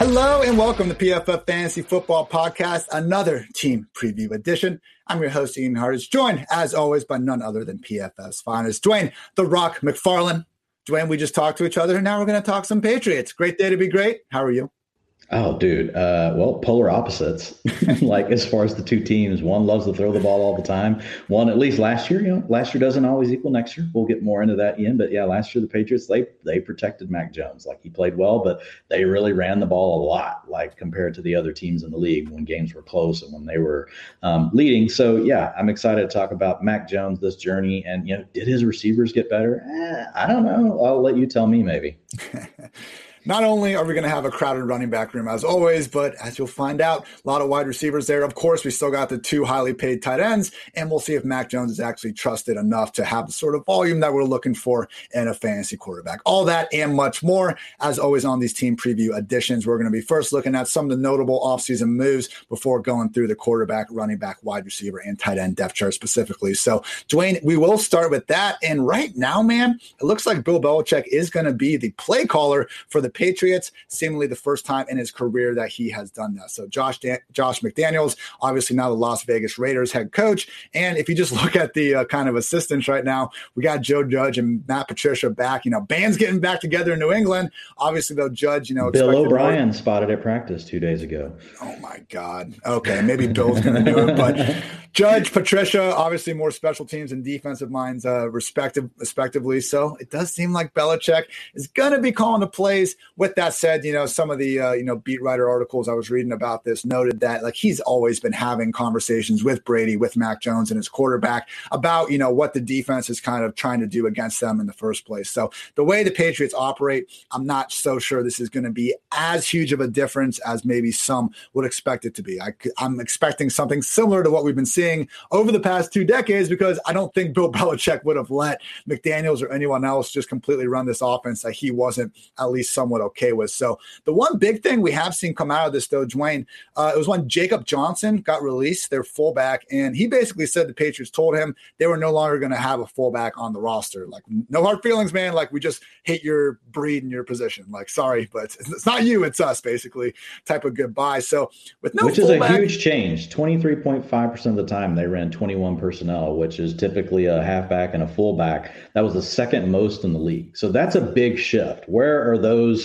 Hello and welcome to PFF Fantasy Football Podcast, another team preview edition. I'm your host, Ian Hartitz, joined as always by none other than PFF's finest, Dwain The Rock McFarland. Dwain, we just talked to each other and now we're going to talk some Patriots. Great day to be great. How are you? Oh, dude. Uh, well, polar opposites. like as far as the two teams, one loves to throw the ball all the time. One, at least last year, you know, last year doesn't always equal next year. We'll get more into that in, but yeah, last year the Patriots they they protected Mac Jones. Like he played well, but they really ran the ball a lot, like compared to the other teams in the league when games were close and when they were um, leading. So yeah, I'm excited to talk about Mac Jones this journey. And you know, did his receivers get better? Eh, I don't know. I'll let you tell me, maybe. Not only are we going to have a crowded running back room as always, but as you'll find out, a lot of wide receivers there. Of course, we still got the two highly paid tight ends, and we'll see if Mac Jones is actually trusted enough to have the sort of volume that we're looking for in a fantasy quarterback. All that and much more, as always, on these team preview editions. We're going to be first looking at some of the notable offseason moves before going through the quarterback, running back, wide receiver, and tight end depth chart specifically. So, Dwain, we will start with that. And right now, man, it looks like Bill Belichick is going to be the play caller for the the Patriots, seemingly the first time in his career that he has done that. So Josh Dan- Josh McDaniels, obviously now the Las Vegas Raiders head coach, and if you just look at the uh, kind of assistants right now, we got Joe Judge and Matt Patricia back. You know, bands getting back together in New England. Obviously, though, Judge, you know, Bill O'Brien more- spotted at practice two days ago. Oh my God. Okay, maybe Bill's going to do it, but Judge, Patricia, obviously more special teams and defensive minds, uh, respective, respectively. So it does seem like Belichick is going to be calling the plays. With that said, you know, some of the uh, you know beat writer articles I was reading about this noted that like he's always been having conversations with Brady, with Mac Jones and his quarterback about you know what the defense is kind of trying to do against them in the first place. So the way the Patriots operate, I'm not so sure this is going to be as huge of a difference as maybe some would expect it to be. I, I'm expecting something similar to what we've been seeing over the past two decades because I don't think Bill Belichick would have let McDaniels or anyone else just completely run this offense that he wasn't at least somewhat okay with. So the one big thing we have seen come out of this though, Dwain, uh, it was when Jacob Johnson got released, their fullback, and he basically said the Patriots told him they were no longer going to have a fullback on the roster. Like no hard feelings, man. Like we just hate your breed and your position. Like sorry, but it's not you, it's us, basically. Type of goodbye. So with no, which fullback, is a huge change. Twenty three point five percent of the time they ran 21 personnel, which is typically a halfback and a fullback. That was the second most in the league. So that's a big shift. Where are those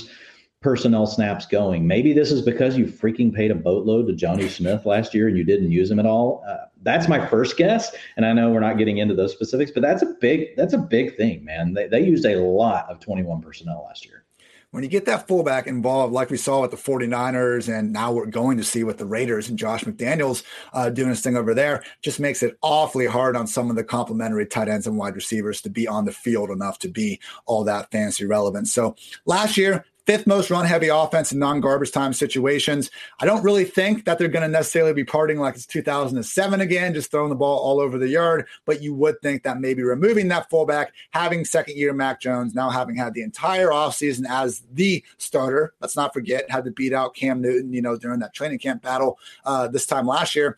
personnel snaps going? Maybe this is because you freaking paid a boatload to Johnny Smith last year and you didn't use him at all. Uh, that's my first guess, and I know we're not getting into those specifics, but that's a big that's a big thing, man. They they used a lot of 21 personnel last year when you get that fullback involved, like we saw with the 49ers, and now we're going to see with the Raiders and Josh McDaniels uh, doing his thing over there, just makes it awfully hard on some of the complementary tight ends and wide receivers to be on the field enough to be all that fancy relevant. So last year, fifth most run heavy offense in non garbage time situations. I don't really think that they're going to necessarily be parting like it's 2007 again, just throwing the ball all over the yard. But you would think that maybe removing that fullback, having second year Mac Jones, now having had the entire offseason as the starter, let's not forget, had to beat out Cam Newton, you know, during that training camp battle uh, this time last year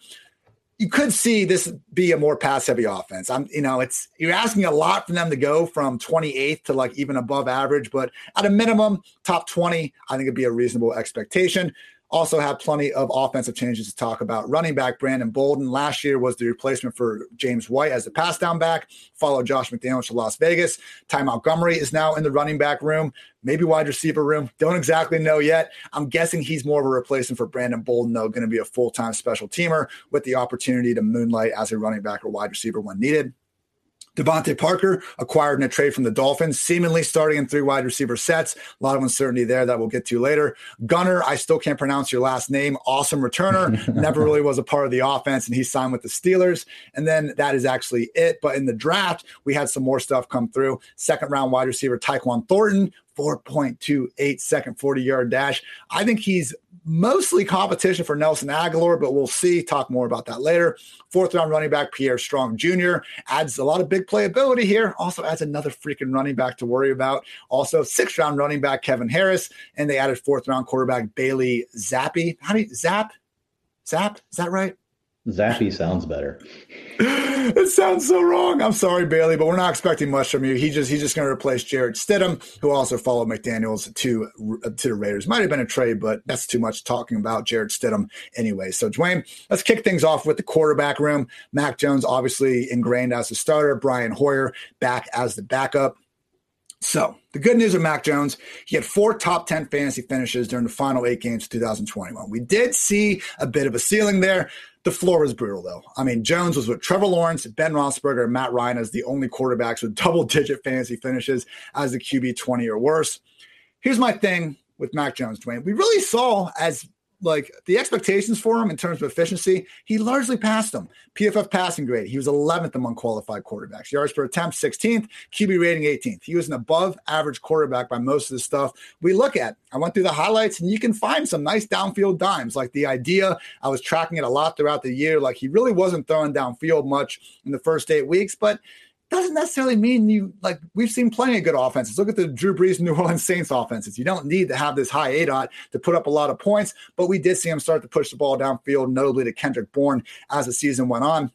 you could see this be a more pass heavy offense. I'm, you know, it's you're asking a lot from them to go from 28th to like even above average, but at a minimum, top 20, I think it'd be a reasonable expectation. Also, have plenty of offensive changes to talk about. Running back Brandon Bolden last year was the replacement for James White as the pass down back. Followed Josh McDaniels to Las Vegas. Ty Montgomery is now in the running back room, maybe wide receiver room. Don't exactly know yet. I'm guessing he's more of a replacement for Brandon Bolden, though, going to be a full time special teamer with the opportunity to moonlight as a running back or wide receiver when needed. DeVante Parker acquired in a trade from the Dolphins, seemingly starting in three wide receiver sets. A lot of uncertainty there that we'll get to later. Gunner, I still can't pronounce your last name. Awesome returner. Never really was a part of the offense, and he signed with the Steelers. And then that is actually it. But in the draft, we had some more stuff come through. Second round wide receiver Tyquan Thornton 4.28 second 40 yard dash. I think he's mostly competition for Nelson Agholor, but we'll see. Talk more about that later. Fourth round running back Pierre Strong Jr. adds a lot of big playability here. Also adds another freaking running back to worry about. Also, sixth round running back Kevin Harris, and they added fourth round quarterback Bailey Zappe. How do you zap? Zap? Is that right? Zappy sounds better. it sounds so wrong. I'm sorry, Bailey, but we're not expecting much from you. He just he's just going to replace Jarrett Stidham, who also followed McDaniels to to the Raiders. Might have been a trade, but that's too much talking about Jarrett Stidham anyway. So, Dwain, let's kick things off with the quarterback room. Mac Jones obviously ingrained as the starter. Brian Hoyer back as the backup. So the good news of Mac Jones, he had four top 10 fantasy finishes during the final eight games of 2021. We did see a bit of a ceiling there. The floor was brutal, though. I mean, Jones was with Trevor Lawrence, Ben Roethlisberger, and Matt Ryan as the only quarterbacks with double-digit fantasy finishes as the QB 20 or worse. Here's my thing with Mac Jones, Dwain. We really saw as like the expectations for him in terms of efficiency, he largely passed them. PFF passing grade, he was 11th among qualified quarterbacks. Yards per attempt, 16th. QB rating, 18th. He was an above average quarterback by most of the stuff we look at. I went through the highlights and you can find some nice downfield dimes. Like the idea, I was tracking it a lot throughout the year. Like he really wasn't throwing downfield much in the first eight weeks, but doesn't necessarily mean you like we've seen plenty of good offenses. Look at the Drew Brees New Orleans Saints offenses. You don't need to have this high aDOT to put up a lot of points, but we did see him start to push the ball downfield, notably to Kendrick Bourne as the season went on.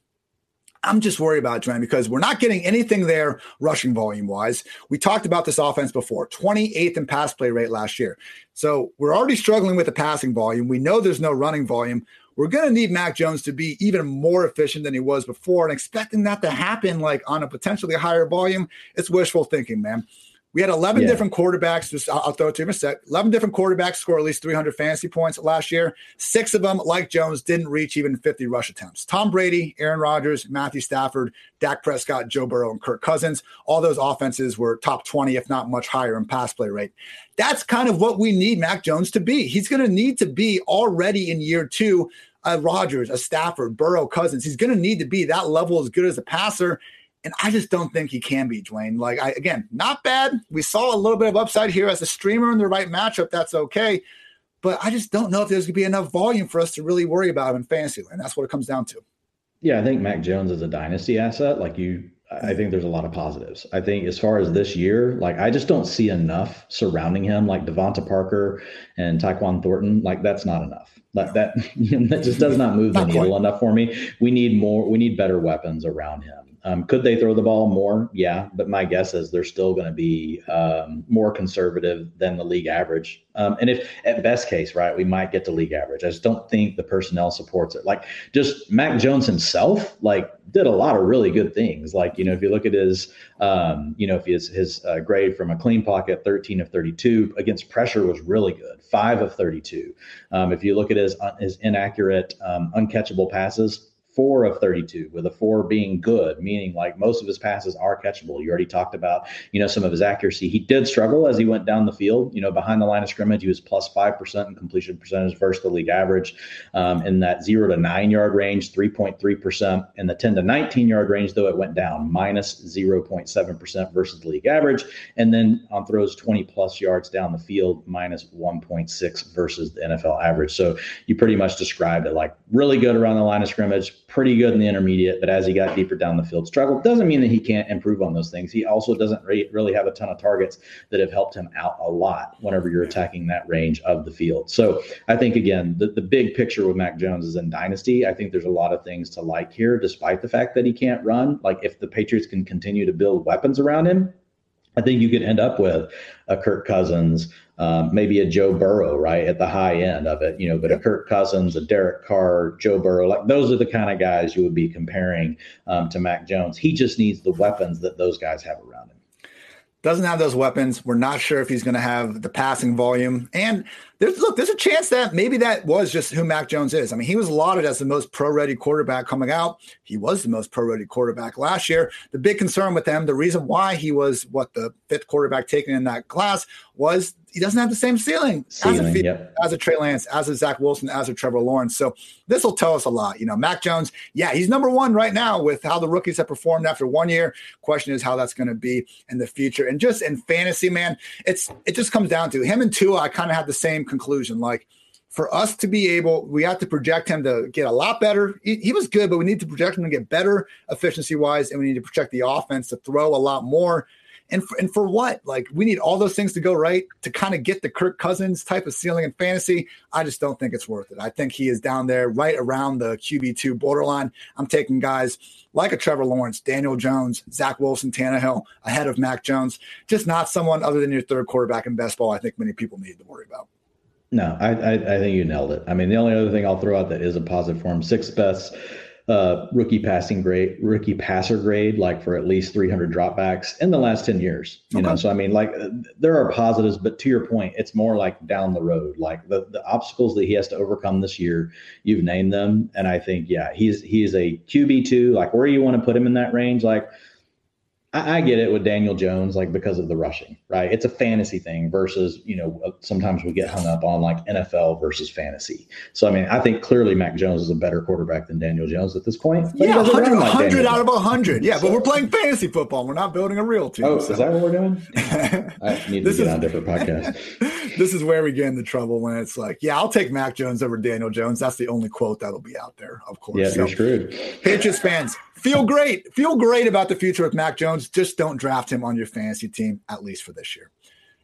I'm just worried about Dwain because we're not getting anything there rushing volume wise. We talked about this offense before 28th in pass play rate last year. So we're already struggling with the passing volume. We know there's no running volume we're going to need Mac Jones to be even more efficient than he was before. And expecting that to happen like on a potentially higher volume, it's wishful thinking, man. We had 11 yeah. different quarterbacks. Just I'll, I'll, throw it to you in a sec. 11 different quarterbacks score at least 300 fantasy points last year. Six of them, like Jones, didn't reach even 50 rush attempts. Tom Brady, Aaron Rodgers, Matthew Stafford, Dak Prescott, Joe Burrow, and Kirk Cousins. All those offenses were top 20, if not much higher in pass play rate. That's kind of what we need Mac Jones to be. He's going to need to be already in year two a Rodgers, a Stafford, Burrow, Cousins. He's going to need to be that level as good as a passer. And I just don't think he can be, Dwain. Like, I, again, not bad. We saw a little bit of upside here as a streamer in the right matchup. That's okay. But I just don't know if there's going to be enough volume for us to really worry about him in fantasy. And that's what it comes down to. Yeah, I think Mac Jones is a dynasty asset. Like you, I think there's a lot of positives. I think as far as this year, like I just don't see enough surrounding him, like DeVante Parker and Tyquan Thornton. Like that's not enough. Like that, that just does not move the needle enough for me. We need more. We need better weapons around him. Um, could they throw the ball more? Yeah, but my guess is they're still going to be um, more conservative than the league average. Um, and if at best case, right, we might get to league average. I just don't think the personnel supports it. Like just Mac Jones himself, like did a lot of really good things. Like you know, if you look at his, um, you know, if his his uh, grade from a clean pocket, thirteen of thirty two against pressure was really good, five of thirty two. Um, if you look at his uh, his inaccurate, um, uncatchable passes four of 32 with a four being good meaning like most of his passes are catchable. You already talked about you know some of his accuracy. He did struggle as he went down the field you know behind the line of scrimmage. He was plus 5% in completion percentage versus the league average um, in that 0 to 9 yard range 3.3% in the 10 to 19 yard range though it went down minus 0.7% versus the league average. And then on throws 20 plus yards down the field minus 1.6 versus the NFL average. So you pretty much described it like really good around the line of scrimmage pretty good in the intermediate, but as he got deeper down the field, struggled. Doesn't mean that he can't improve on those things. He also doesn't re- really have a ton of targets that have helped him out a lot whenever you're attacking that range of the field. So I think, again, the, the big picture with Mac Jones is in Dynasty. I think there's a lot of things to like here, despite the fact that he can't run. Like if the Patriots can continue to build weapons around him, I think you could end up with a Kirk Cousins, um, maybe a Joe Burrow, right at the high end of it, you know. But a Kirk Cousins, a Derek Carr, Joe Burrow, like those are the kind of guys you would be comparing um, to Mac Jones. He just needs the weapons that those guys have around him doesn't have those weapons. We're not sure if he's going to have the passing volume. And there's look, there's a chance that maybe that was just who Mac Jones is. I mean, he was lauded as the most pro-ready quarterback coming out. He was the most pro-ready quarterback last year. The big concern with him, the reason why he was what the fifth quarterback taken in that class was he doesn't have the same ceiling, ceiling as, a, yep. as a Trey Lance, as a Zach Wilson, as a Trevor Lawrence. So this will tell us a lot. You know, Mac Jones, yeah, he's number one right now with how the rookies have performed after one year. Question is how that's going to be in the future. And just in fantasy, man, it's it just comes down to him and Tua. I kind of have the same conclusion. Like for us to be able, we have to project him to get a lot better. He, he, was good, but we need to project him to get better efficiency wise, and we need to project the offense to throw a lot more and for, and for what? Like we need all those things to go right to kind of get the Kirk Cousins type of ceiling in fantasy. I just don't think it's worth it. I think he is down there right around the QB2 borderline. I'm taking guys like a Trevor Lawrence, Daniel Jones, Zach Wilson, Tannehill ahead of Mac Jones. Just not someone other than your third quarterback in best ball. I think many people need to worry about. No, I, I, I think you nailed it. I mean, the only other thing I'll throw out that is a positive form, sixth best uh, rookie passing grade, rookie passer grade, like for at least 300 dropbacks in the last 10 years. You okay. know, so I mean, like there are positives, but to your point, it's more like down the road, like the the obstacles that he has to overcome this year. You've named them, and I think yeah, he's he's a QB two. Like where you want to put him in that range, like I, I, get it with Daniel Jones, like because of the rushing, right? It's a fantasy thing versus, you know, uh, sometimes we get hung up on like NFL versus fantasy. So, I mean, I think clearly Mac Jones is a better quarterback than Daniel Jones at this point. Yeah, 100, like 100 out of 100. Yeah, but we're playing fantasy football. We're not building a real team. Oh, so. is that what we're doing? I need to get is, on a different podcast. this is where we get into trouble when it's like, yeah, I'll take Mac Jones over Daniel Jones. That's the only quote that'll be out there, of course. Yeah, so, you're screwed. Patriots fans, feel great. Feel great about the future with Mac Jones. Just don't draft him on your fantasy team, at least for this year.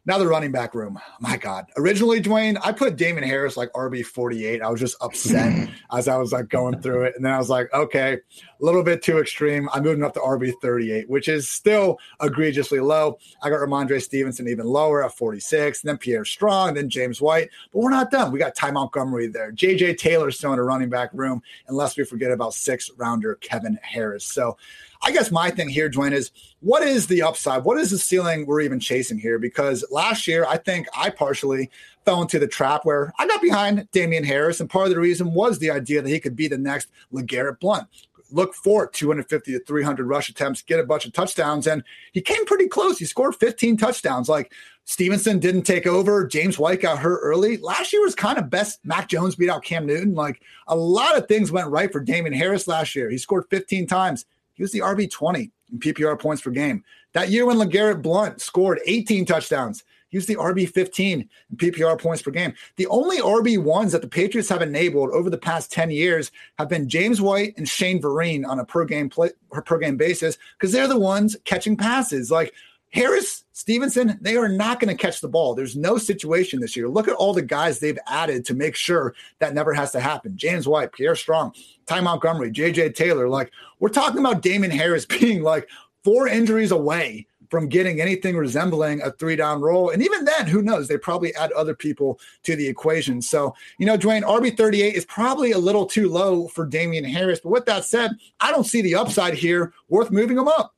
Now the running back room. My God. Originally, Dwain, I put Damien Harris like RB 48. I was just upset as I was like going through it. And then I was like, okay, a little bit too extreme. I moved him up to RB 38, which is still egregiously low. I got Rhamondre Stevenson even lower at 46, and then Pierre Strong, then James White. But we're not done. We got Ty Montgomery there. JJ Taylor still in a running back room, unless we forget about six rounder Kevin Harris. So I guess my thing here, Dwain, is what is the upside? What is the ceiling we're even chasing here? Because last year, I think I partially fell into the trap where I got behind Damien Harris, and part of the reason was the idea that he could be the next LeGarrette Blunt. Look for 250 to 300 rush attempts, get a bunch of touchdowns, and he came pretty close. He scored 15 touchdowns. Like Stevenson didn't take over. James White got hurt early. Last year was kind of best. Mac Jones beat out Cam Newton. Like a lot of things went right for Damien Harris last year. He scored 15 times. He was the RB 20 in PPR points per game. That year when LeGarrette Blunt scored 18 touchdowns, he was the RB 15 in PPR points per game. The only RB ones that the Patriots have enabled over the past 10 years have been James White and Shane Vereen on a per game play, per game basis because they're the ones catching passes. Like Harris, Stevenson, they are not going to catch the ball. There's no situation this year. Look at all the guys they've added to make sure that never has to happen. James White, Pierre Strong, Ty Montgomery, JJ Taylor. Like, we're talking about Damien Harris being like four injuries away from getting anything resembling a three down roll. And even then, who knows? They probably add other people to the equation. So, you know, Dwain, RB38 is probably a little too low for Damien Harris. But with that said, I don't see the upside here worth moving him up.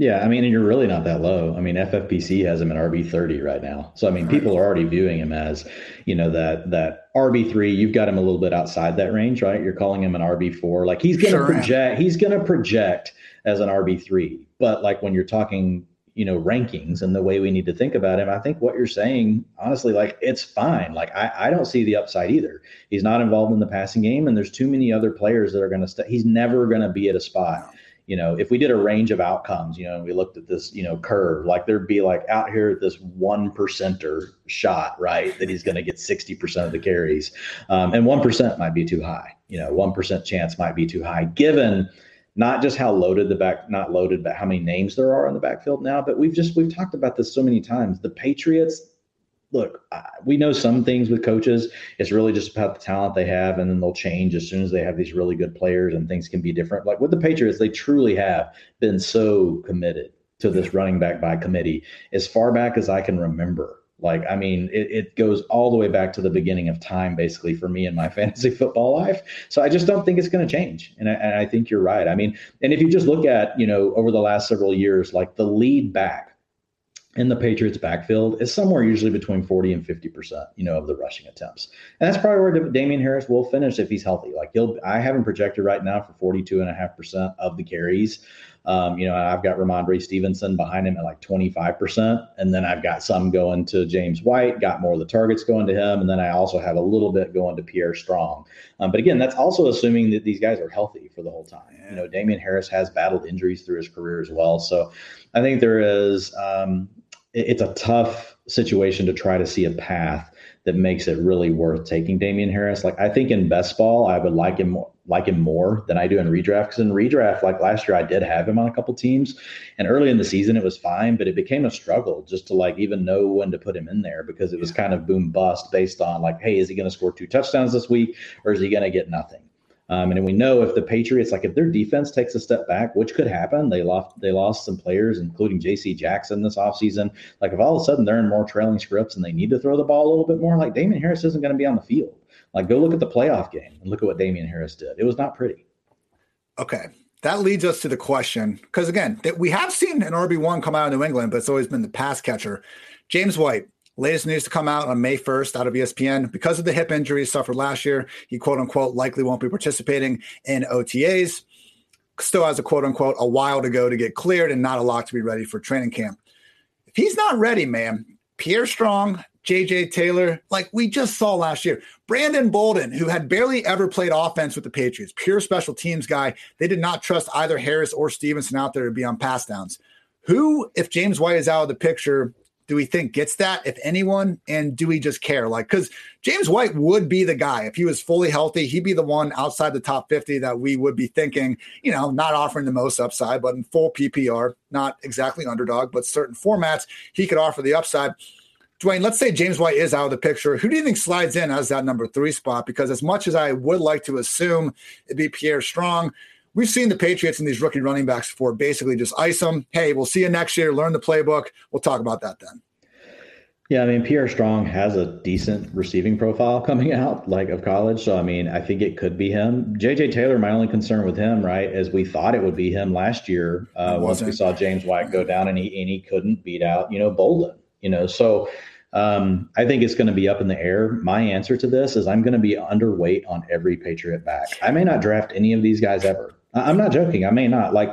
Yeah, I mean, and you're really not that low. I mean, FFPC has him at RB 30 right now. So I mean, people are already viewing him as, you know, that that RB three. You've got him a little bit outside that range, right? You're calling him an RB four. Like he's going to sure project. He's going to project as an RB three. But like when you're talking, you know, rankings and the way we need to think about him, I think what you're saying, honestly, like it's fine. Like I, I don't see the upside either. He's not involved in the passing game, and there's too many other players that are going to. St- he's never going to be at a spot you know, if we did a range of outcomes, you know, and we looked at this, you know, curve, like there'd be like out here this one percenter shot, right? That he's going to get 60% of the carries. Um, and 1% might be too high. You know, 1% chance might be too high given not just how loaded the back, not loaded, but how many names there are in the backfield now. But we've just, we've talked about this so many times. The Patriots, look, we know some things with coaches. It's really just about the talent they have, and then they'll change as soon as they have these really good players, and things can be different. Like with the Patriots, they truly have been so committed to this running back by committee as far back as I can remember. Like, I mean, it, it, goes all the way back to the beginning of time, basically, for me in my fantasy football life. So I just don't think it's going to change. And I, and I think you're right. I mean, and if you just look at, you know, over the last several years, like the lead back in the Patriots backfield is somewhere usually between 40 and 50%, you know, of the rushing attempts. And that's probably where Damien Harris will finish if he's healthy. Like he'll, I have him projected right now for 42 and a half percent of the carries. Um, you know, I've got Rhamondre Stevenson behind him at like 25%. And then I've got some going to James White, got more of the targets going to him. And then I also have a little bit going to Pierre Strong. Um, but again, that's also assuming that these guys are healthy for the whole time. You know, Damien Harris has battled injuries through his career as well. So I think there is, um, it's a tough situation to try to see a path that makes it really worth taking Damien Harris. Like I think in best ball, I would like him more, like him more than I do in redraft. Because in redraft, like last year, I did have him on a couple teams, and early in the season it was fine, but it became a struggle just to like even know when to put him in there because it was kind of boom bust based on like, hey, is he going to score two touchdowns this week or is he going to get nothing? Um, and we know if the Patriots, like if their defense takes a step back, which could happen, they lost they lost some players, including J.C. Jackson this offseason. Like if all of a sudden they're in more trailing scripts and they need to throw the ball a little bit more, like Damien Harris isn't going to be on the field. Like go look at the playoff game and look at what Damien Harris did. It was not pretty. Okay. That leads us to the question because again, we have seen an RB one come out of New England, but it's always been the pass catcher. James White, Latest news to come out on May 1st out of ESPN. Because of the hip injury he suffered last year, he quote unquote likely won't be participating in OTAs. Still has a quote unquote a while to go to get cleared and not a lot to be ready for training camp. If he's not ready, man, Pierre Strong, JJ Taylor, like we just saw last year, Brandon Bolden, who had barely ever played offense with the Patriots, pure special teams guy, they did not trust either Harris or Stevenson out there to be on pass downs. Who, if James White is out of the picture, do we think gets that, if anyone? And do we just care? Like, because James White would be the guy if he was fully healthy, he'd be the one outside the top 50 that we would be thinking, you know, not offering the most upside, but in full PPR, not exactly underdog, but certain formats, he could offer the upside. Dwain, let's say James White is out of the picture. Who do you think slides in as that number three spot? Because as much as I would like to assume it'd be Pierre Strong, we've seen the Patriots and these rookie running backs before basically just ice them. Hey, we'll see you next year. Learn the playbook. We'll talk about that then. Yeah, I mean, Pierre Strong has a decent receiving profile coming out, like of college. So, I mean, I think it could be him. JJ Taylor, my only concern with him, right, is we thought it would be him last year uh, once we saw James White go down and he and he couldn't beat out, you know, Bolden. You know, so um, I think it's going to be up in the air. My answer to this is I'm going to be underweight on every Patriot back. I may not draft any of these guys ever. I'm not joking. I may not. Like,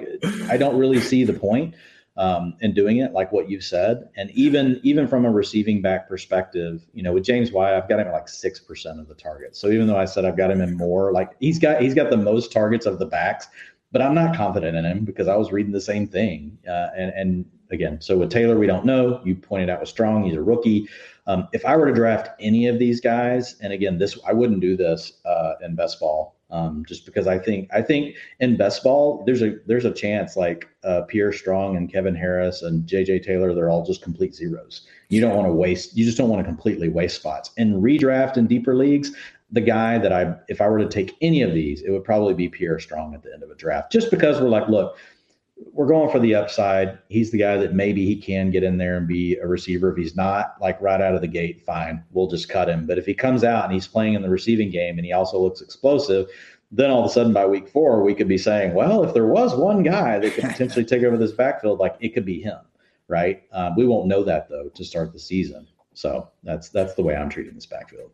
I don't really see the point um, in doing it, like what you said. And even even from a receiving back perspective, you know, with James White, I've got him at like six percent of the targets. So even though I said I've got him in more, like he's got he's got the most targets of the backs, but I'm not confident in him because I was reading the same thing. Uh, and and again, so with Taylor, we don't know. You pointed out was strong. He's a rookie. Um, if I were to draft any of these guys, and again, this I wouldn't do this uh, in best ball um, just because I think I think in best ball there's a there's a chance like uh, Pierre Strong and Kevin Harris and JJ Taylor they're all just complete zeros. You don't want to waste. You just don't want to completely waste spots in redraft and deeper leagues. The guy that I if I were to take any of these, it would probably be Pierre Strong at the end of a draft, just because we're like, look, we're going for the upside. He's the guy that maybe he can get in there and be a receiver. If he's not like right out of the gate, fine, we'll just cut him. But if he comes out and he's playing in the receiving game and he also looks explosive, then all of a sudden by week four, we could be saying, well, if there was one guy that could potentially take over this backfield, like it could be him, right? Um, we won't know that though to start the season. So that's that's the way I'm treating this backfield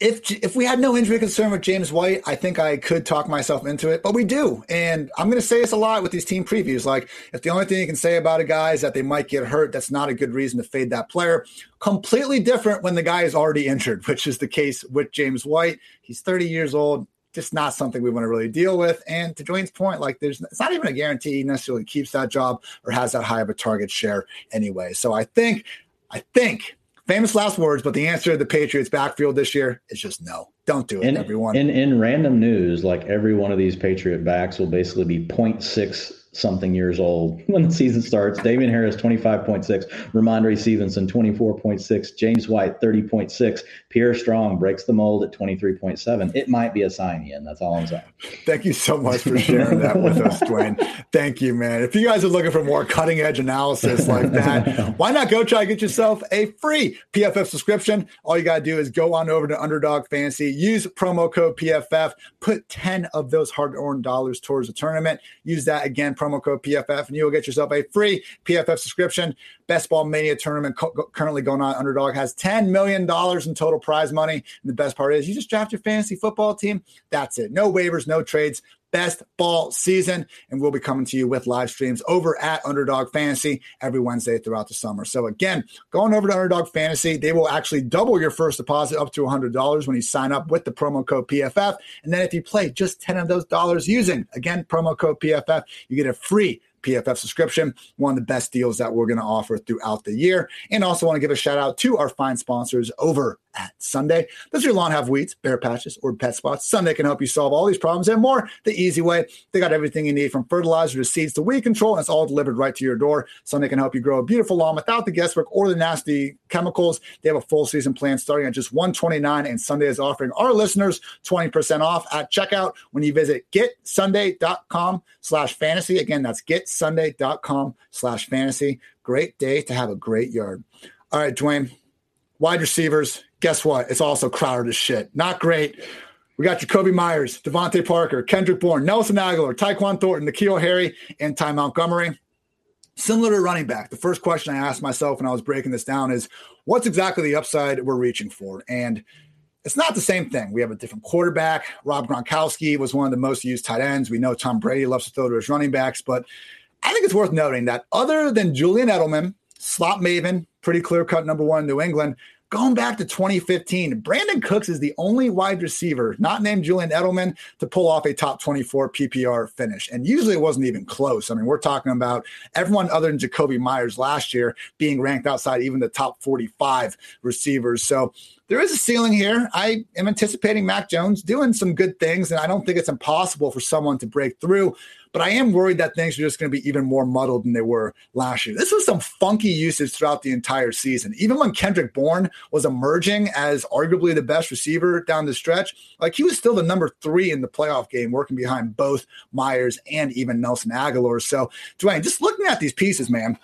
if if we had no injury concern with James White, I think I could talk myself into it, but we do. And I'm going to say this a lot with these team previews. Like, if the only thing you can say about a guy is that they might get hurt, that's not a good reason to fade that player. Completely different when the guy is already injured, which is the case with James White. He's 30 years old. Just not something we want to really deal with. And to Dwain's point, like there's it's not even a guarantee he necessarily keeps that job or has that high of a target share anyway. So I think, I think famous last words, but the answer to the Patriots backfield this year is just no. Don't do it, in, everyone. In in random news, like every one of these Patriot backs will basically be 0.6 something years old when the season starts. Damien Harris, 25.6. Rhamondre Stevenson, 24.6. James White, 30.6. Pierre Strong breaks the mold at 23.7. It might be a sign, Ian. That's all I'm saying. Thank you so much for sharing that with us, Dwain. Thank you, man. If you guys are looking for more cutting edge analysis like that, why not go try to get yourself a free PFF subscription? All you got to do is go on over to Underdog Fantasy, use promo code PFF, put 10 of those hard earned dollars towards the tournament. Use that again promo code PFF, and you will get yourself a free PFF subscription. Best Ball Mania tournament co- currently going on. Underdog has $10 million in total prize money. And the best part is you just draft your fantasy football team. That's it. No waivers, no trades best ball season. And we'll be coming to you with live streams over at Underdog Fantasy every Wednesday throughout the summer. So, again, going over to Underdog Fantasy, they will actually double your first deposit up to $100 when you sign up with the promo code PFF. And then if you play just 10 of those dollars using, again, promo code PFF, you get a free PFF subscription, one of the best deals that we're going to offer throughout the year. And also want to give a shout out to our fine sponsors over at Sunday. Does your lawn have weeds, bare patches, or pet spots? Sunday can help you solve all these problems and more the easy way. They got everything you need from fertilizer to seeds to weed control, and it's all delivered right to your door. Sunday can help you grow a beautiful lawn without the guesswork or the nasty chemicals. They have a full season plan starting at just 129 and Sunday is offering our listeners 20% off at checkout when you visit getsunday.com slash fantasy. Again, that's getsunday.com slash fantasy. Great day to have a great yard. All right, Dwain, wide receivers, guess what? It's also crowded as shit. Not great. We got Jakobi Meyers, DeVante Parker, Kendrick Bourne, Nelson Agholor, Tyquan Thornton, N'Keal Harry, and Ty Montgomery. Similar to running back, the first question I asked myself when I was breaking this down is what's exactly the upside we're reaching for? And it's not the same thing. We have a different quarterback. Rob Gronkowski was one of the most used tight ends. We know Tom Brady loves to throw to his running backs, but I think it's worth noting that other than Julian Edelman, slot maven, pretty clear cut number one New England, going back to 2015, Brandin Cooks is the only wide receiver, not named Julian Edelman, to pull off a top 24 PPR finish. And usually it wasn't even close. I mean, we're talking about everyone other than Jakobi Meyers last year being ranked outside even the top 45 receivers. So there is a ceiling here. I am anticipating Mac Jones doing some good things, and I don't think it's impossible for someone to break through. But I am worried that things are just going to be even more muddled than they were last year. This was some funky usage throughout the entire season. Even when Kendrick Bourne was emerging as arguably the best receiver down the stretch, like he was still the number three in the playoff game, working behind both Meyers and even Nelson Agholor. So, Dwain, just looking at these pieces, man,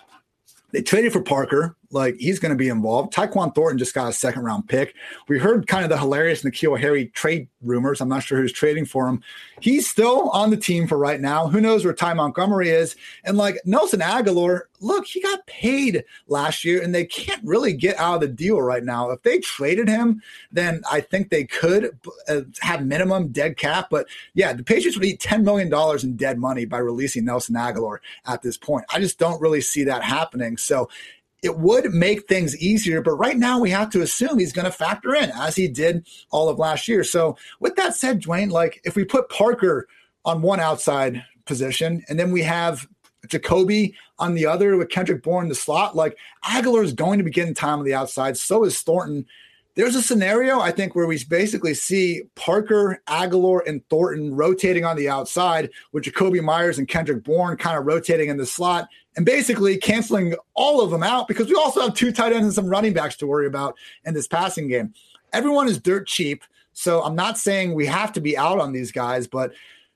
they traded for Parker, like he's going to be involved. Tyquan Thornton just got a second round pick. We heard kind of the hilarious N'Keal Harry trade rumors. I'm not sure who's trading for him. He's still on the team for right now. Who knows where Ty Montgomery is? And like Nelson Agholor, look, he got paid last year and they can't really get out of the deal right now. If they traded him, then I think they could uh, have minimum dead cap. But yeah, the Patriots would eat $10 million in dead money by releasing Nelson Agholor at this point. I just don't really see that happening. So it would make things easier. But right now, we have to assume he's going to factor in as he did all of last year. So, with that said, Dwain, like if we put Parker on one outside position and then we have Jakobi on the other with Kendrick Bourne in the slot, like Agholor is going to be getting time on the outside. So is Thornton. There's a scenario I think where we basically see Parker, Agholor, and Thornton rotating on the outside, with Jakobi Meyers and Kendrick Bourne kind of rotating in the slot, and basically canceling all of them out because we also have two tight ends and some running backs to worry about in this passing game. Everyone is dirt cheap. So I'm not saying we have to be out on these guys, but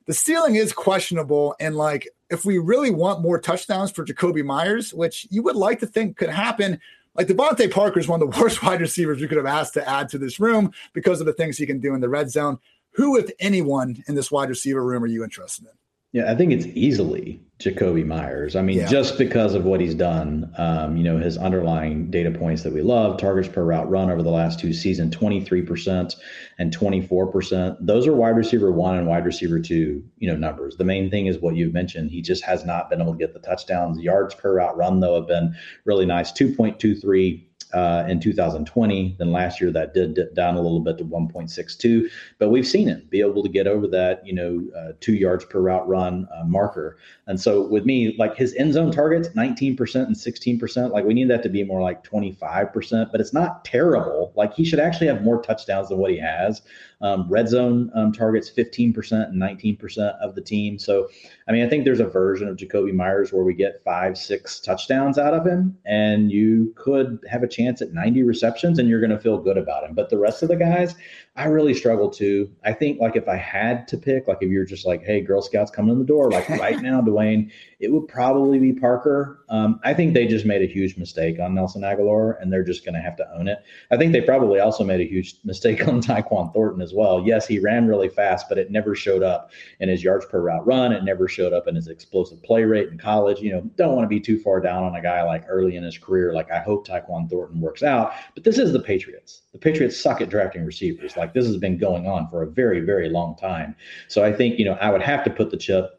the ceiling is questionable. And like, if we really want more touchdowns for Jakobi Meyers, which you would like to think could happen, like DeVante Parker is one of the worst wide receivers we could have asked to add to this room because of the things he can do in the red zone. Who, if anyone, in this wide receiver room are you interested in? Yeah, I think it's easily Jakobi Meyers. I mean, yeah. just because of what he's done, um, you know, his underlying data points that we love, targets per route run over the last two seasons, 23% and 24%. Those are wide receiver one and wide receiver two, you know, numbers. The main thing is what you've mentioned. He just has not been able to get the touchdowns. Yards per route run, though, have been really nice 2.23 uh, in 2020. Then last year that did dip down a little bit to 1.62, but we've seen it be able to get over that, you know, uh, two yards per route run uh, marker. And so with me, like his end zone targets, 19% and 16%, like we need that to be more like 25%, but it's not terrible. Like he should actually have more touchdowns than what he has. Um, red zone um, targets 15% and 19% of the team. So, I mean, I think there's a version of Jakobi Meyers where we get five, six touchdowns out of him, and you could have a chance at 90 receptions and you're going to feel good about him. But the rest of the guys, I really struggle to. I think, like, if I had to pick, like, if you're just like, hey, Girl Scouts coming in the door, like right now, Dwain, it would probably be Parker. Um, I think they just made a huge mistake on Nelson Agholor, and they're just going to have to own it. I think they probably also made a huge mistake on Tyquan Thornton as well. Yes, he ran really fast, but it never showed up in his yards per route run. It never showed up in his explosive play rate in college. You know, don't want to be too far down on a guy like early in his career. Like, I hope Tyquan Thornton works out, but this is the Patriots. The Patriots suck at drafting receivers. Like, this has been going on for a very, very long time. So I think, you know, I would have to put the chip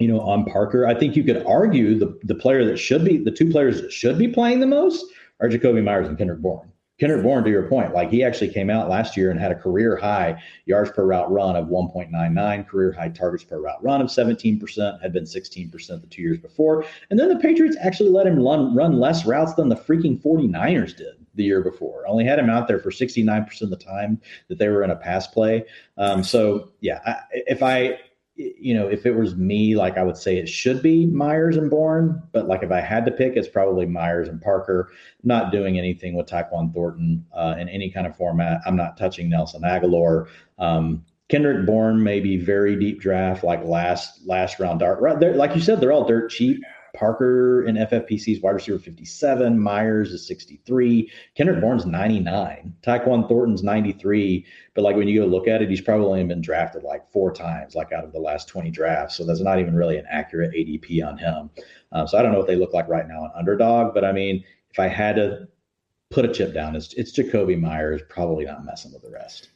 you know, on Parker. I think you could argue the the player that should be the two players that should be playing the most are Jakobi Meyers and Kendrick Bourne. Kendrick Bourne, to your point, like he actually came out last year and had a career high yards per route run of 1.99, career high targets per route run of 17%, had been 16% the two years before. And then the Patriots actually let him run, run less routes than the freaking 49ers did the year before. Only had him out there for 69% of the time that they were in a pass play. Um, so, yeah, I, if I you know, if it was me, like I would say it should be Meyers and Bourne, but like if I had to pick, it's probably Meyers and Parker. not doing anything with Tyquan Thornton uh, in any kind of format. I'm not touching Nelson Agholor. Um, Kendrick Bourne may be very deep draft, like last last round dart. Right there, Like you said, they're all dirt cheap. Parker in FFPC's wide receiver 57. Meyers is 63. Kendrick Bourne's 99. Tyquan Thornton's 93. But like when you go look at it, he's probably only been drafted like four times, like out of the last 20 drafts. So that's not even really an accurate ADP on him. Um, so I don't know what they look like right now on underdog. But I mean, if I had to put a chip down, it's, it's Jakobi Meyers, probably not messing with the rest.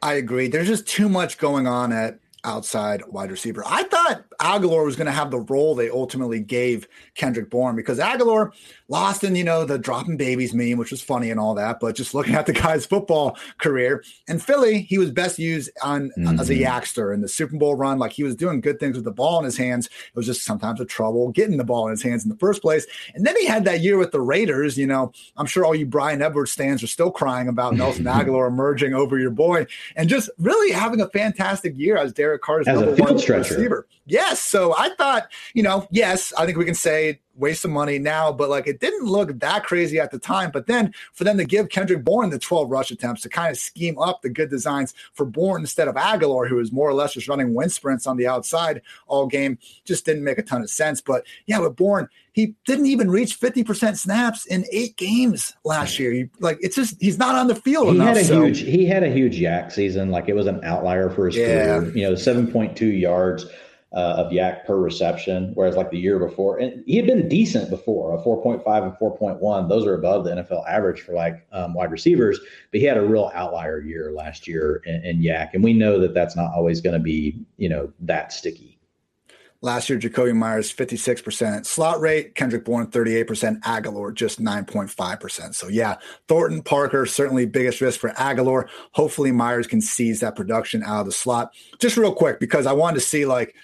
I agree. There's just too much going on at outside wide receiver. I thought Agholor was going to have the role they ultimately gave Kendrick Bourne because Agholor lost in, you know, the dropping babies meme, which was funny and all that. But just looking at the guy's football career in Philly, he was best used on mm-hmm. as a mm-hmm. Yakster in the Super Bowl run. Like he was doing good things with the ball in his hands. It was just sometimes a trouble getting the ball in his hands in the first place. And then he had that year with the Raiders. You know, I'm sure all you Bryan Edwards stands are still crying about Nelson Agholor emerging over your boy and just really having a fantastic year as Derek Carr's as number one stretcher. receiver. Yes. So I thought, you know, yes, I think we can say waste some money now, but like it didn't look that crazy at the time. But then for them to give Kendrick Bourne the 12 rush attempts to kind of scheme up the good designs for Bourne instead of Agholor, who was more or less just running wind sprints on the outside all game, just didn't make a ton of sense. But yeah, with Bourne, he didn't even reach 50% snaps in eight games last year. He, like it's just he's not on the field. He enough, had a so. huge he had a huge YAC season. Like it was an outlier for his yeah. career. You know, 7.2 yards uh, of YAC per reception, whereas like the year before, and he had been decent before, a 4.5 and 4.1. Those are above the NFL average for like um, wide receivers, but he had a real outlier year last year in, in YAC, and we know that that's not always going to be you know that sticky. Last year, Jakobi Meyers 56% slot rate, Kendrick Bourne 38%, Agholor just 9.5%. So yeah, Thornton Parker certainly biggest risk for Agholor. Hopefully Meyers can seize that production out of the slot. Just real quick because I wanted to see like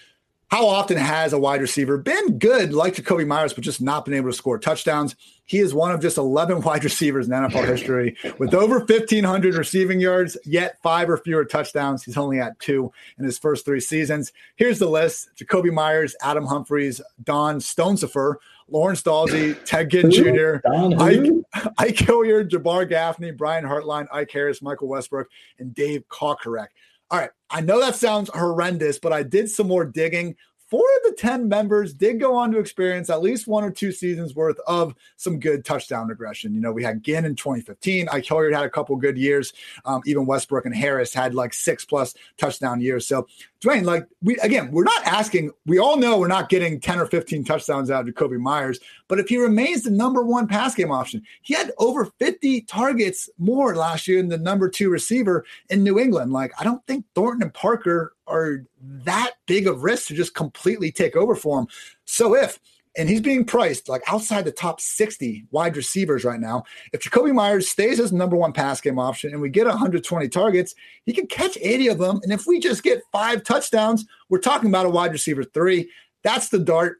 how often has a wide receiver been good like Jakobi Meyers, but just not been able to score touchdowns? He is one of just 11 wide receivers in NFL history with over 1,500 receiving yards, yet five or fewer touchdowns. He's only at two in his first three seasons. Here's the list Jakobi Meyers, Adam Humphries, Don Stonesifer, Lawrence Dawsey, Ted Ginn Jr., Ike, Ike Hilliard, Jabbar Gaffney, Brian Hartline, Ike Harris, Michael Westbrook, and Dave Kocourek. All right. I know that sounds horrendous, but I did some more digging four of the 10 members did go on to experience at least one or two seasons worth of some good touchdown regression. You know, we had Ginn in 2015. Ike Hilliard had a couple good years. Um, even Westbrook and Harris had like six plus touchdown years. So, Dwain, like we again, we're not asking, we all know we're not getting 10 or 15 touchdowns out of Jakobi Meyers, but if he remains the number one pass game option, he had over 50 targets more last year than the number two receiver in New England. Like, I don't think Thornton and Parker are that big of risks to just completely take over for him. So if and he's being priced like outside the top 60 wide receivers right now. If Jakobi Meyers stays as number one pass game option and we get 120 targets, he can catch 80 of them. And if we just get five touchdowns, we're talking about a wide receiver three. That's the dart.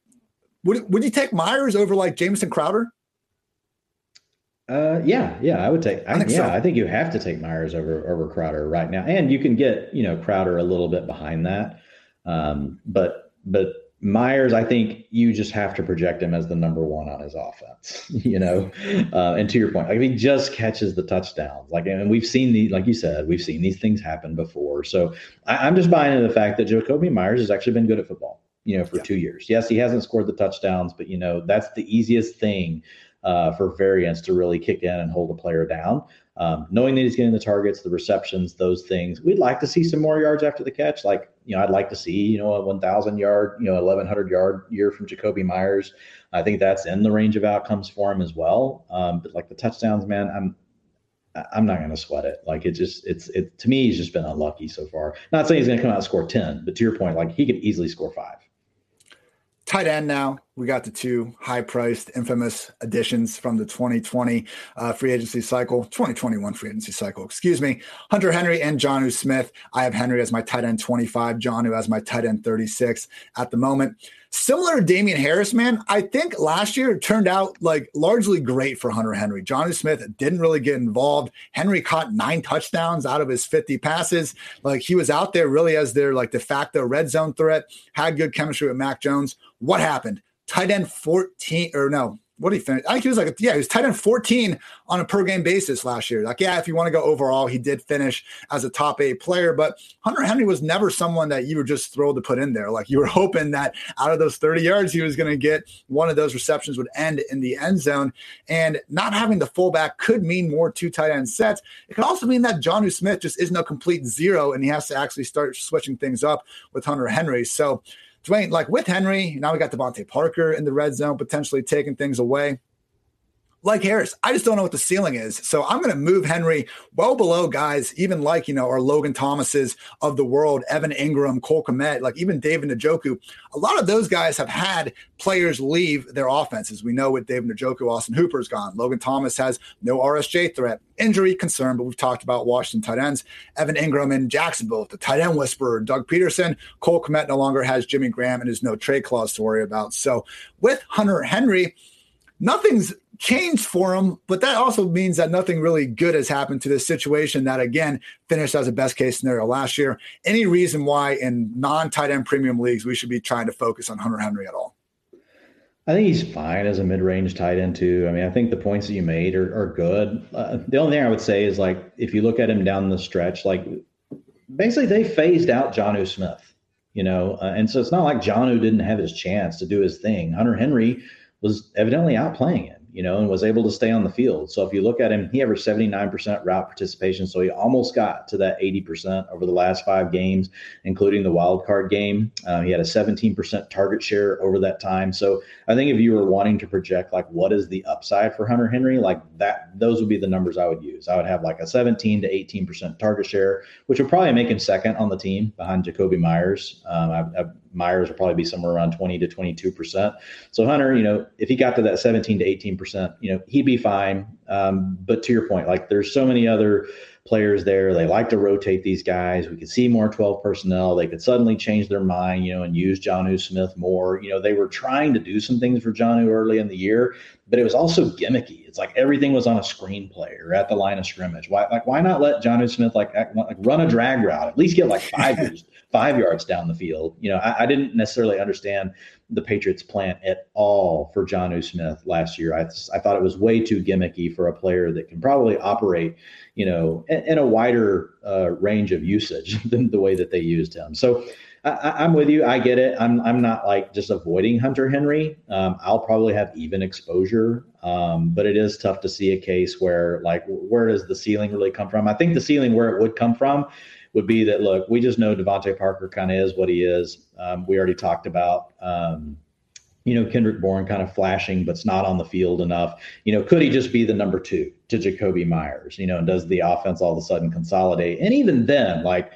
Would, would you take Meyers over like Jamison Crowder? Uh, yeah, yeah, I would take. I, I think yeah, so. I think you have to take Meyers over over Crowder right now, and you can get you know Crowder a little bit behind that. Um, but but Meyers, I think you just have to project him as the number one on his offense, you know. Uh, and to your point, like if he just catches the touchdowns, like and we've seen the like you said, we've seen these things happen before. So I, am just buying into the fact that Jakobi Meyers has actually been good at football, you know, for yeah. two years. Yes, he hasn't scored the touchdowns, but you know that's the easiest thing uh, for variance to really kick in and hold a player down. Um, knowing that he's getting the targets, the receptions, those things, we'd like to see some more yards after the catch. Like, you know, I'd like to see, you know, a 1,000 yard, you know, 1,100 yard year from Jakobi Meyers. I think that's in the range of outcomes for him as well. Um, but like the touchdowns, man, I'm, I'm not going to sweat it. Like it just, it's, it to me, he's just been unlucky so far. Not saying he's going to come out and score 10, but to your point, like he could easily score five. Tight end now. We got the two high priced, infamous additions from the 2020 uh, free agency cycle, 2021 free agency cycle, excuse me. Hunter Henry and Jonnu Smith. I have Henry as my tight end 25, Jonnu as my tight end 36 at the moment. Similar to Damien Harris, man, I think last year turned out like largely great for Hunter Henry. Jonnu Smith didn't really get involved. Henry caught nine touchdowns out of his 50 passes. Like he was out there really as their like de facto red zone threat, had good chemistry with Mac Jones. What happened? Tight end 14 or no, what did he finish? I think he was like, yeah, he was tight end 14 on a per game basis last year. Like, yeah, if you want to go overall, he did finish as a top eight player, but Hunter Henry was never someone that you were just thrilled to put in there. Like, you were hoping that out of those 30 yards, he was going to get one of those receptions would end in the end zone. And not having the fullback could mean more two tight end sets. It could also mean that Jonnu Smith just isn't a complete zero and he has to actually start switching things up with Hunter Henry. So, Dwain, like with Henry, now we got DeVante Parker in the red zone, potentially taking things away like Harris, I just don't know what the ceiling is. So I'm going to move Henry well below guys, even like, you know, our Logan Thomases of the world, Evan Engram, Cole Kmet, like even David Njoku. A lot of those guys have had players leave their offenses. We know with David Njoku, Austin Hooper's gone. Logan Thomas has no RSJ threat, injury concern, but we've talked about Washington tight ends. Evan Engram in Jacksonville, the tight end whisperer, Doug Pederson. Cole Kmet no longer has Jimmy Graham and is no trade clause to worry about. So with Hunter Henry, nothing's changed for him, but that also means that nothing really good has happened to this situation that again finished as a best case scenario last year. Any reason why in non tight end premium leagues we should be trying to focus on Hunter Henry at all? I think he's fine as a mid-range tight end too. I mean, I think the points that you made are, are good. Uh, the only thing I would say is like if you look at him down the stretch, like basically they phased out Jonnu Smith, you know, uh, and so it's not like Jonnu didn't have his chance to do his thing. Hunter Henry was evidently outplaying it you know, and was able to stay on the field. So if you look at him, he averaged 79% route participation. So he almost got to that 80% over the last five games, including the wild card game. Uh, he had a 17% target share over that time. So I think if you were wanting to project like what is the upside for Hunter Henry, like that, those would be the numbers I would use. I would have like a 17 to 18% target share, which would probably make him second on the team behind Jakobi Meyers. Um, I, I Meyers will probably be somewhere around 20 to 22 percent. So Hunter, you know, if he got to that 17 to 18 percent, you know, he'd be fine. Um, but to your point, like there's so many other players there. They like to rotate these guys. We could see more 12 personnel. They could suddenly change their mind, you know, and use Jonnu Smith more. You know, they were trying to do some things for Jonnu early in the year, but it was also gimmicky. It's like everything was on a screenplay or at the line of scrimmage. Why, like, why not let Jonnu Smith like, act, like run a drag route? At least get like five years, five yards down the field. You know, I, I didn't necessarily understand the Patriots plan at all for Jonnu Smith last year. I, I thought it was way too gimmicky for a player that can probably operate, you know, in, in a wider uh, range of usage than the way that they used him. So I, am with you. I get it. I'm I'm not like just avoiding Hunter Henry. Um, I'll probably have even exposure, um, but it is tough to see a case where like where does the ceiling really come from? I think the ceiling where it would come from would be that look, we just know DeVante Parker kind of is what he is. Um, we already talked about. Um, you know, Kendrick Bourne kind of flashing, but's not on the field enough. You know, could he just be the number two to Jakobi Meyers? You know, and does the offense all of a sudden consolidate? And even then, like,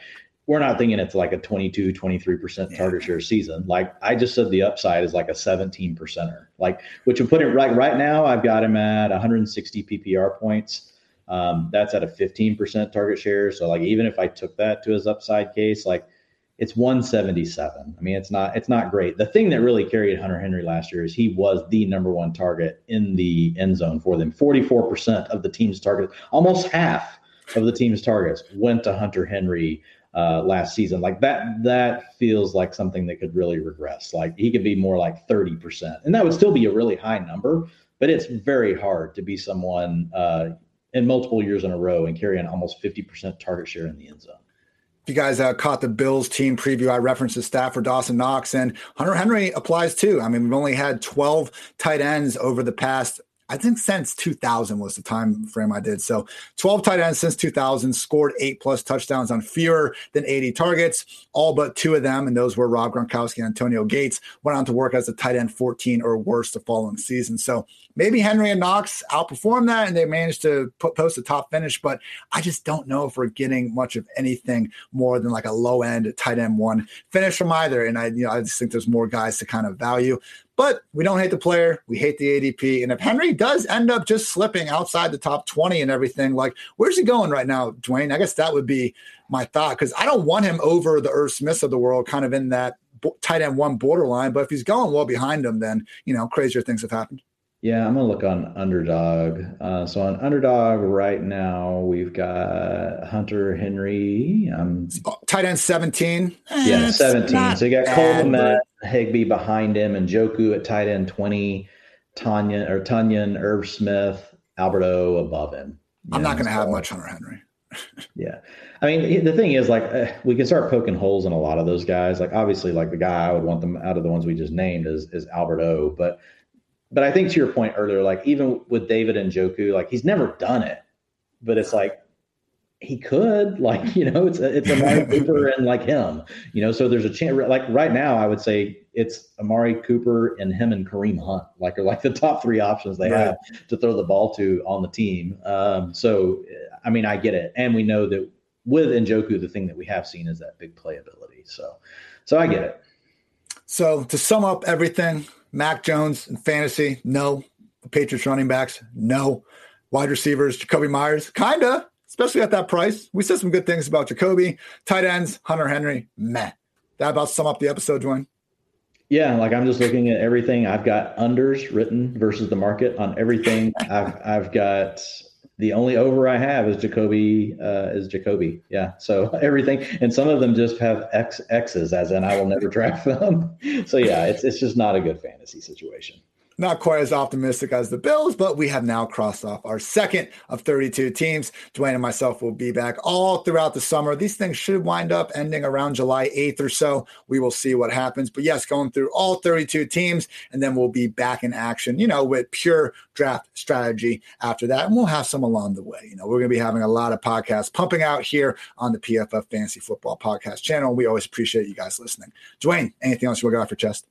we're not thinking it's like a 22, 23% target share season. Like I just said, the upside is like a 17 percenter, like, which would put it right, right now, I've got him at 160 PPR points. Um, that's at a 15% target share. So like even if I took that to his upside case, like it's 177. I mean, it's not it's not great. The thing that really carried Hunter Henry last year is he was the number one target in the end zone for them. 44% of the team's targets, almost half of the team's targets went to Hunter Henry uh, last season. Like that, that feels like something that could really regress. Like he could be more like 30%. And that would still be a really high number, but it's very hard to be someone uh, in multiple years in a row and carry an almost 50% target share in the end zone. If you guys uh, caught the Bills team preview, I referenced the stat for Dawson Knox and Hunter Henry applies too. I mean, we've only had 12 tight ends over the past I think since 2000 was the time frame I did. So 12 tight ends since 2000, scored eight plus touchdowns on fewer than 80 targets. All but two of them, and those were Rob Gronkowski and Antonio Gates, went on to work as a tight end 14 or worse the following season. So maybe Henry and Knox outperformed that and they managed to put, post a top finish, but I just don't know if we're getting much of anything more than like a low end tight end one finish from either. And I, you know, I just think there's more guys to kind of value. But we don't hate the player. We hate the ADP. And if Henry does end up just slipping outside the top 20 and everything, like where's he going right now, Dwain? I guess that would be my thought because I don't want him over the Irv Smiths of the world, kind of in that tight end one borderline. But if he's going well behind him, then, you know, crazier things have happened. Yeah, I'm gonna look on Underdog. Uh, so on Underdog right now, we've got Hunter Henry. Um, tight end 17. Yeah, 17. So you got Cole Kmet, Higbee behind him, Njoku at tight end 20. Tanya or Tonyan, Irv Smith, Albert O above him. I'm know, not going to so, have much Hunter Henry. yeah, I mean the thing is like uh, we can start poking holes in a lot of those guys. Like obviously, like the guy I would want them out of the ones we just named is is Albert O, but but I think to your point earlier, like even with David Njoku, like he's never done it, but it's like he could, like you know, it's a, it's Amari Cooper and like him, you know. So there's a chance. Like right now, I would say it's Amari Cooper and him and Kareem Hunt, like are like the top three options they right. have to throw the ball to on the team. Um, so I mean, I get it, and we know that with Njoku, the thing that we have seen is that big playability. So, so I get it. So to sum up everything, Mac Jones in fantasy, no. Patriots running backs, no. Wide receivers, Jakobi Meyers, kinda, especially at that price. We said some good things about Jakobi. Tight ends, Hunter Henry, meh. That about sum up the episode, Dwain. Yeah, like I'm just looking at everything. I've got unders written versus the market on everything. I've I've got the only over I have is Jacoby uh, is Jakobi. Yeah. So everything and some of them just have X X's as in I will never draft them. So yeah, it's it's just not a good fantasy situation not quite as optimistic as the Bills, but we have now crossed off our second of 32 teams. Dwain and myself will be back all throughout the summer. These things should wind up ending around July 8th or so. We will see what happens. But yes, going through all 32 teams, and then we'll be back in action, you know, with pure draft strategy after that. And we'll have some along the way. You know, we're going to be having a lot of podcasts pumping out here on the PFF Fantasy Football Podcast channel. We always appreciate you guys listening. Dwain, anything else you got off your chest?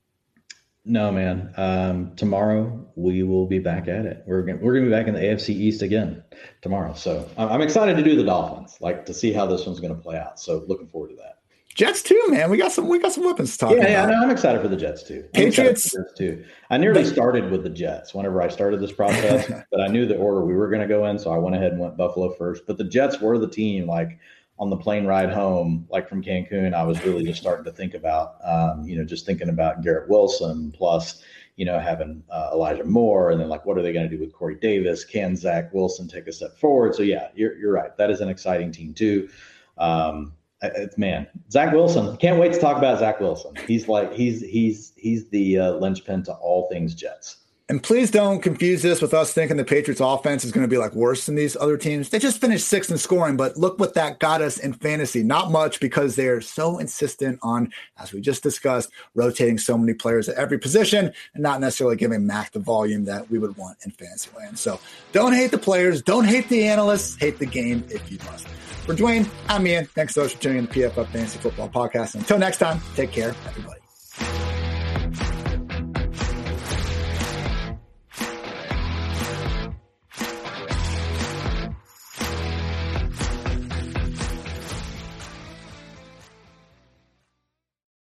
No, man. Um, tomorrow we will be back at it. We're gonna, we're gonna be back in the AFC East again tomorrow. So I'm excited to do the Dolphins, like to see how this one's gonna play out. So looking forward to that. Jets too, man. We got some we got some weapons to talk yeah, about. Yeah, no, I'm excited for the Jets too. I'm Patriots Jets too. I nearly started with the Jets whenever I started this process, but I knew the order we were going to go in, so I went ahead and went Buffalo first. But the Jets were the team like on the plane ride home, like from Cancun, I was really just starting to think about, um, you know, just thinking about Garrett Wilson plus you know, having uh, Elijah Moore, and then like, what are they going to do with Corey Davis? Can Zach Wilson take a step forward? So yeah, you're you're right. That is an exciting team too. Um, it's man, Zach Wilson. Can't wait to talk about Zach Wilson. He's like he's he's he's the uh, linchpin to all things Jets. And please don't confuse this with us thinking the Patriots offense is going to be like worse than these other teams. They just finished sixth in scoring, but look what that got us in fantasy. Not much because they're so insistent on, as we just discussed, rotating so many players at every position and not necessarily giving Mac the volume that we would want in fantasy land. So don't hate the players, don't hate the analysts, hate the game if you must. For Dwain, I'm Ian. Thanks so much for tuning in the PFF Fantasy Football Podcast. Until next time, take care, everybody.